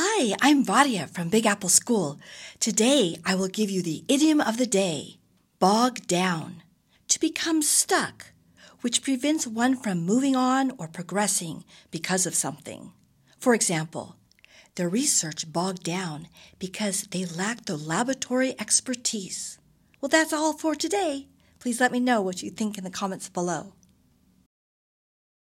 Hi, I'm Vadia from Big Apple School. Today I will give you the idiom of the day bog down. To become stuck, which prevents one from moving on or progressing because of something. For example, the research bogged down because they lacked the laboratory expertise. Well, that's all for today. Please let me know what you think in the comments below.